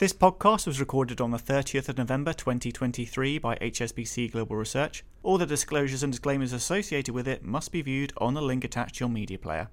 This podcast was recorded on the 30th of November 2023 by HSBC Global Research. All the disclosures and disclaimers associated with it must be viewed on the link attached to your media player.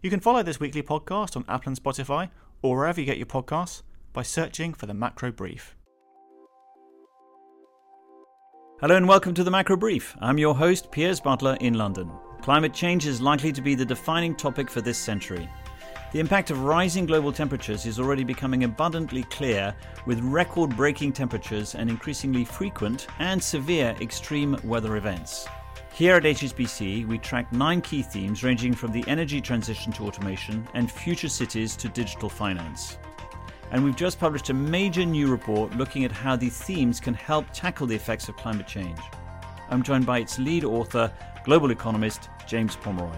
You can follow this weekly podcast on Apple and Spotify or wherever you get your podcasts by searching for the Macro Brief. Hello and welcome to the Macro Brief. I'm your host, Piers Butler in London. Climate change is likely to be the defining topic for this century. The impact of rising global temperatures is already becoming abundantly clear, with record breaking temperatures and increasingly frequent and severe extreme weather events. Here at HSBC, we track nine key themes ranging from the energy transition to automation and future cities to digital finance. And we've just published a major new report looking at how these themes can help tackle the effects of climate change. I'm joined by its lead author, global economist James Pomeroy.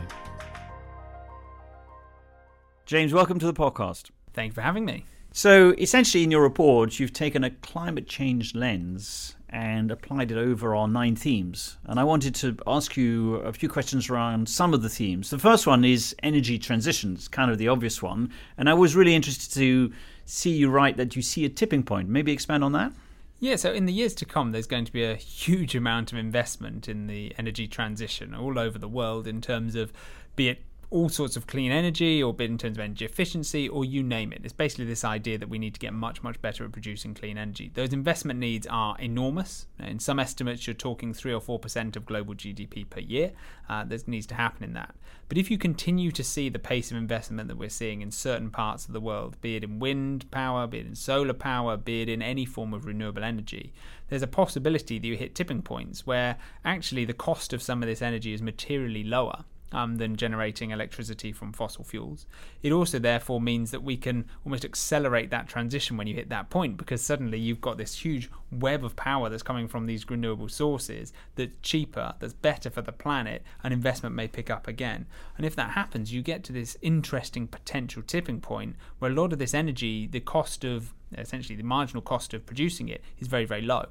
James, welcome to the podcast. Thank you for having me. So, essentially, in your report, you've taken a climate change lens and applied it over our nine themes. And I wanted to ask you a few questions around some of the themes. The first one is energy transitions, kind of the obvious one. And I was really interested to see you write that you see a tipping point. Maybe expand on that? Yeah, so in the years to come, there's going to be a huge amount of investment in the energy transition all over the world in terms of be it all sorts of clean energy or in terms of energy efficiency or you name it. It's basically this idea that we need to get much, much better at producing clean energy. Those investment needs are enormous. In some estimates, you're talking 3 or 4% of global GDP per year. Uh, that needs to happen in that. But if you continue to see the pace of investment that we're seeing in certain parts of the world, be it in wind power, be it in solar power, be it in any form of renewable energy, there's a possibility that you hit tipping points where actually the cost of some of this energy is materially lower um, than generating electricity from fossil fuels. It also, therefore, means that we can almost accelerate that transition when you hit that point because suddenly you've got this huge web of power that's coming from these renewable sources that's cheaper, that's better for the planet, and investment may pick up again. And if that happens, you get to this interesting potential tipping point where a lot of this energy, the cost of essentially the marginal cost of producing it, is very, very low.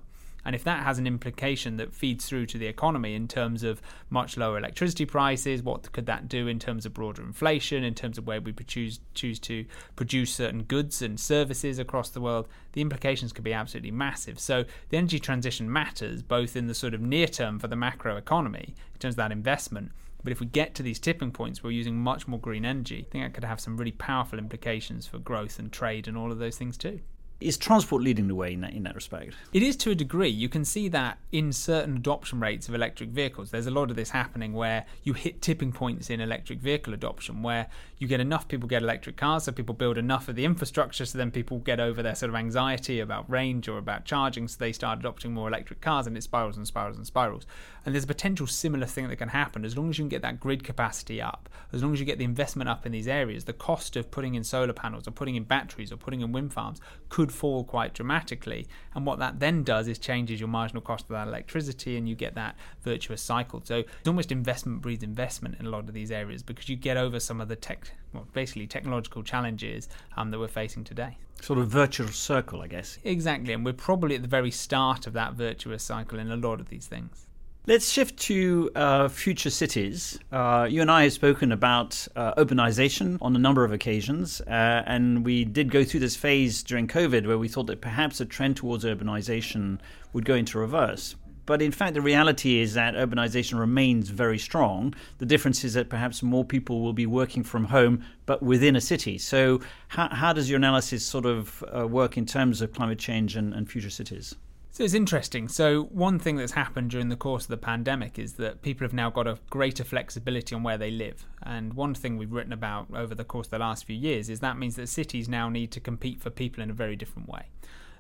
And if that has an implication that feeds through to the economy in terms of much lower electricity prices, what could that do in terms of broader inflation, in terms of where we choose, choose to produce certain goods and services across the world? The implications could be absolutely massive. So the energy transition matters both in the sort of near term for the macro economy, in terms of that investment, but if we get to these tipping points, we're using much more green energy. I think that could have some really powerful implications for growth and trade and all of those things too. Is transport leading the way in that, in that respect? It is to a degree. You can see that in certain adoption rates of electric vehicles. There's a lot of this happening where you hit tipping points in electric vehicle adoption where you get enough people get electric cars, so people build enough of the infrastructure, so then people get over their sort of anxiety about range or about charging, so they start adopting more electric cars, and it spirals and spirals and spirals. And there's a potential similar thing that can happen as long as you can get that grid capacity up, as long as you get the investment up in these areas. The cost of putting in solar panels or putting in batteries or putting in wind farms could fall quite dramatically. And what that then does is changes your marginal cost of that electricity and you get that virtuous cycle. So it's almost investment breeds investment in a lot of these areas because you get over some of the tech, well, basically technological challenges um, that we're facing today. Sort of virtuous circle, I guess. Exactly. And we're probably at the very start of that virtuous cycle in a lot of these things. Let's shift to uh, future cities. Uh, you and I have spoken about uh, urbanization on a number of occasions, uh, and we did go through this phase during COVID where we thought that perhaps a trend towards urbanization would go into reverse. But in fact, the reality is that urbanization remains very strong. The difference is that perhaps more people will be working from home, but within a city. So, how, how does your analysis sort of uh, work in terms of climate change and, and future cities? So it's interesting. So, one thing that's happened during the course of the pandemic is that people have now got a greater flexibility on where they live. And one thing we've written about over the course of the last few years is that means that cities now need to compete for people in a very different way.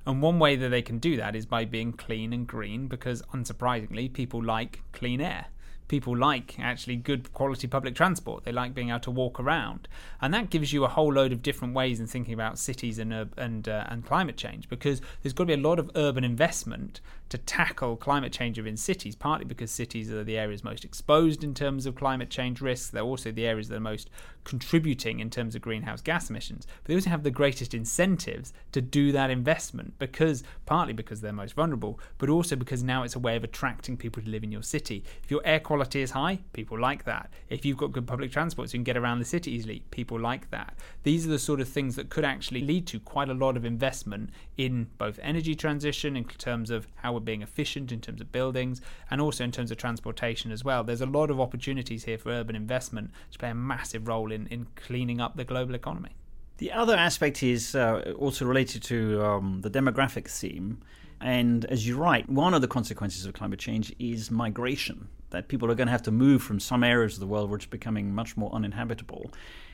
And one way that they can do that is by being clean and green, because unsurprisingly, people like clean air people like actually good quality public transport. They like being able to walk around, and that gives you a whole load of different ways in thinking about cities and uh, and uh, and climate change. Because there's got to be a lot of urban investment to tackle climate change within cities. Partly because cities are the areas most exposed in terms of climate change risks. They're also the areas that are most contributing in terms of greenhouse gas emissions. But they also have the greatest incentives to do that investment because partly because they're most vulnerable, but also because now it's a way of attracting people to live in your city. If your air quality is high, people like that. If you've got good public transport, so you can get around the city easily, people like that. These are the sort of things that could actually lead to quite a lot of investment in both energy transition, in terms of how we're being efficient in terms of buildings, and also in terms of transportation as well. There's a lot of opportunities here for urban investment to play a massive role in, in cleaning up the global economy. The other aspect is uh, also related to um, the demographic theme. And as you write, one of the consequences of climate change is migration, that people are going to have to move from some areas of the world which are becoming much more uninhabitable.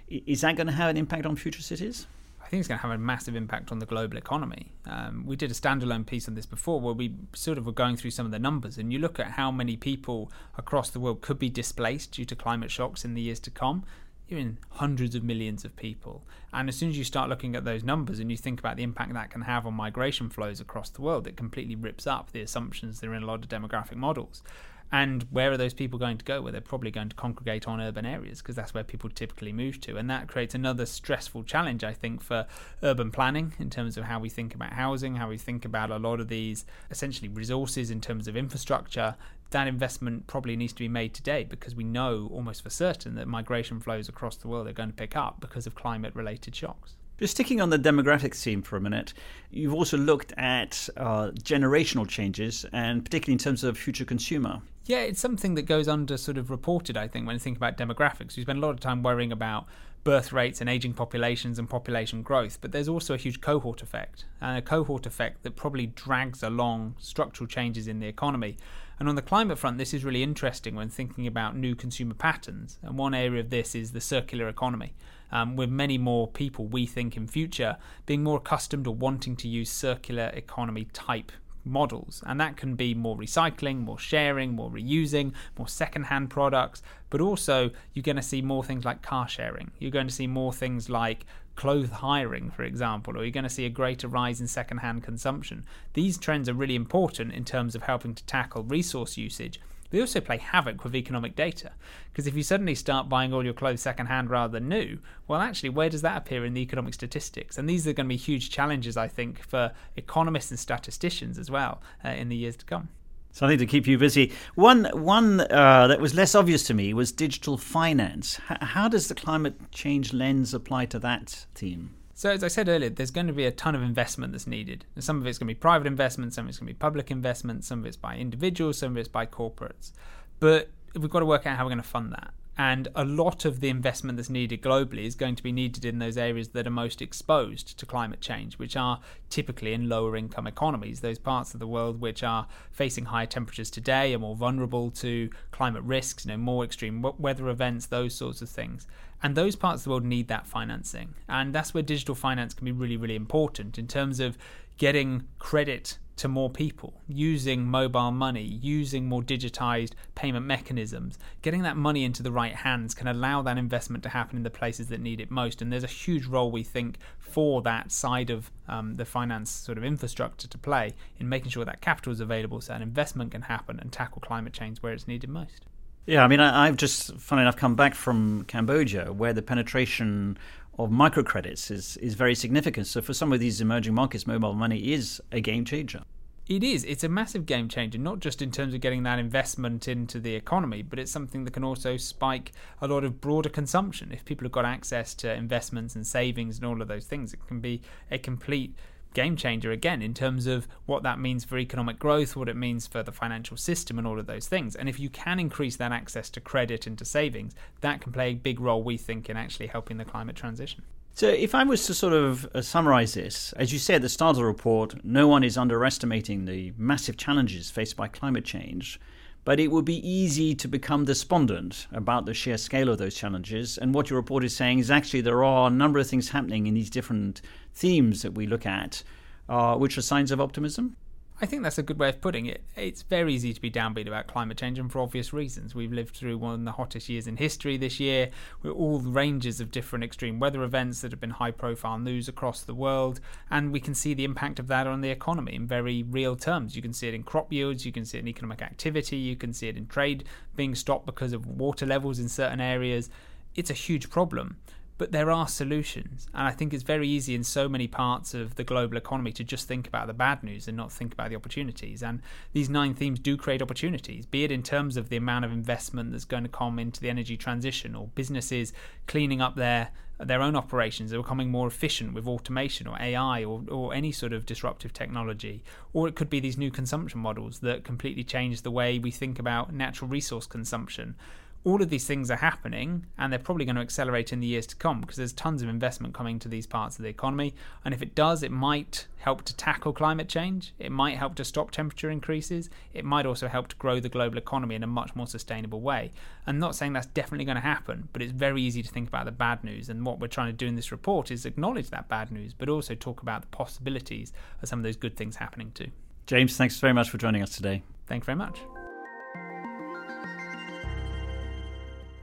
Is that going to have an impact on future cities? I think it's going to have a massive impact on the global economy. Um, we did a standalone piece on this before where we sort of were going through some of the numbers, and you look at how many people across the world could be displaced due to climate shocks in the years to come you're in hundreds of millions of people. And as soon as you start looking at those numbers and you think about the impact that can have on migration flows across the world, it completely rips up the assumptions that are in a lot of demographic models. And where are those people going to go? Well, they're probably going to congregate on urban areas because that's where people typically move to. And that creates another stressful challenge, I think, for urban planning in terms of how we think about housing, how we think about a lot of these essentially resources in terms of infrastructure. That investment probably needs to be made today because we know almost for certain that migration flows across the world are going to pick up because of climate related shocks. Just sticking on the demographic theme for a minute, you've also looked at uh, generational changes and particularly in terms of future consumer. Yeah, it's something that goes under sort of reported, I think, when you think about demographics. We spend a lot of time worrying about birth rates and aging populations and population growth, but there's also a huge cohort effect, and a cohort effect that probably drags along structural changes in the economy. And on the climate front, this is really interesting when thinking about new consumer patterns. And one area of this is the circular economy. Um, with many more people, we think in future being more accustomed or wanting to use circular economy type models. And that can be more recycling, more sharing, more reusing, more secondhand products. But also, you're going to see more things like car sharing. You're going to see more things like clothes hiring, for example, or you're going to see a greater rise in secondhand consumption. These trends are really important in terms of helping to tackle resource usage they also play havoc with economic data. Because if you suddenly start buying all your clothes secondhand rather than new, well, actually, where does that appear in the economic statistics? And these are going to be huge challenges, I think, for economists and statisticians as well uh, in the years to come. Something to keep you busy. One, one uh, that was less obvious to me was digital finance. H- how does the climate change lens apply to that theme? So, as I said earlier, there's going to be a ton of investment that's needed. And some of it's going to be private investment, some of it's going to be public investment, some of it's by individuals, some of it's by corporates. But we've got to work out how we're going to fund that. And a lot of the investment that's needed globally is going to be needed in those areas that are most exposed to climate change, which are typically in lower income economies, those parts of the world which are facing higher temperatures today, are more vulnerable to climate risks, you know, more extreme weather events, those sorts of things. And those parts of the world need that financing. And that's where digital finance can be really, really important in terms of getting credit to more people, using mobile money, using more digitized payment mechanisms. Getting that money into the right hands can allow that investment to happen in the places that need it most. And there's a huge role, we think, for that side of um, the finance sort of infrastructure to play in making sure that capital is available so that investment can happen and tackle climate change where it's needed most. Yeah, I mean, I, have just, funny enough, come back from Cambodia, where the penetration of microcredits is, is very significant. So for some of these emerging markets, mobile money is a game changer. It is. It's a massive game changer, not just in terms of getting that investment into the economy, but it's something that can also spike a lot of broader consumption. If people have got access to investments and savings and all of those things, it can be a complete game changer again in terms of what that means for economic growth, what it means for the financial system, and all of those things. And if you can increase that access to credit and to savings, that can play a big role, we think, in actually helping the climate transition. So, if I was to sort of uh, summarize this, as you said at the start of the report, no one is underestimating the massive challenges faced by climate change. But it would be easy to become despondent about the sheer scale of those challenges. And what your report is saying is actually there are a number of things happening in these different themes that we look at, uh, which are signs of optimism. I think that's a good way of putting it. It's very easy to be downbeat about climate change, and for obvious reasons. We've lived through one of the hottest years in history this year, with all ranges of different extreme weather events that have been high profile news across the world, and we can see the impact of that on the economy in very real terms. You can see it in crop yields, you can see it in economic activity, you can see it in trade being stopped because of water levels in certain areas. It's a huge problem. But there are solutions. And I think it's very easy in so many parts of the global economy to just think about the bad news and not think about the opportunities. And these nine themes do create opportunities, be it in terms of the amount of investment that's going to come into the energy transition or businesses cleaning up their their own operations are becoming more efficient with automation or AI or, or any sort of disruptive technology. Or it could be these new consumption models that completely change the way we think about natural resource consumption all of these things are happening and they're probably going to accelerate in the years to come because there's tons of investment coming to these parts of the economy. And if it does it might help to tackle climate change. It might help to stop temperature increases. It might also help to grow the global economy in a much more sustainable way. I'm not saying that's definitely going to happen but it's very easy to think about the bad news. And what we're trying to do in this report is acknowledge that bad news but also talk about the possibilities of some of those good things happening too. James thanks very much for joining us today. Thank you very much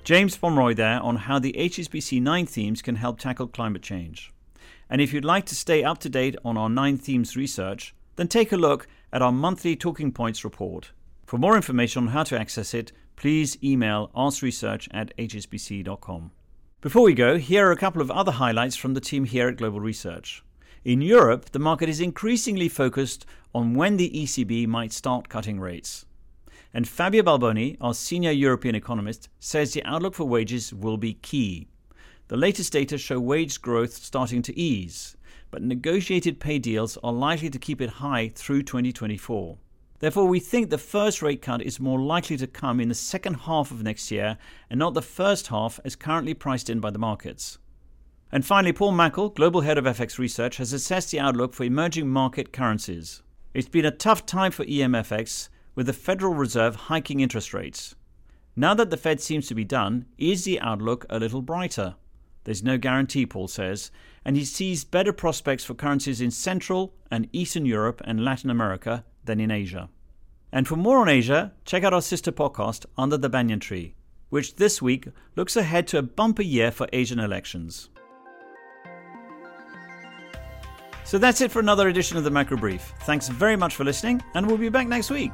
James Pomeroy there on how the HSBC 9 themes can help tackle climate change. And if you'd like to stay up to date on our 9 themes research, then take a look at our monthly Talking Points report. For more information on how to access it, please email askresearch at hsbc.com. Before we go, here are a couple of other highlights from the team here at Global Research. In Europe, the market is increasingly focused on when the ECB might start cutting rates. And Fabio Balboni, our senior European economist, says the outlook for wages will be key. The latest data show wage growth starting to ease, but negotiated pay deals are likely to keep it high through 2024. Therefore, we think the first rate cut is more likely to come in the second half of next year and not the first half as currently priced in by the markets. And finally, Paul Mackel, Global Head of FX Research, has assessed the outlook for emerging market currencies. It's been a tough time for EMFX, with the Federal Reserve hiking interest rates. Now that the Fed seems to be done, is the outlook a little brighter? There's no guarantee, Paul says, and he sees better prospects for currencies in Central and Eastern Europe and Latin America than in Asia. And for more on Asia, check out our sister podcast, Under the Banyan Tree, which this week looks ahead to a bumper year for Asian elections. So that's it for another edition of the Macro Brief. Thanks very much for listening, and we'll be back next week.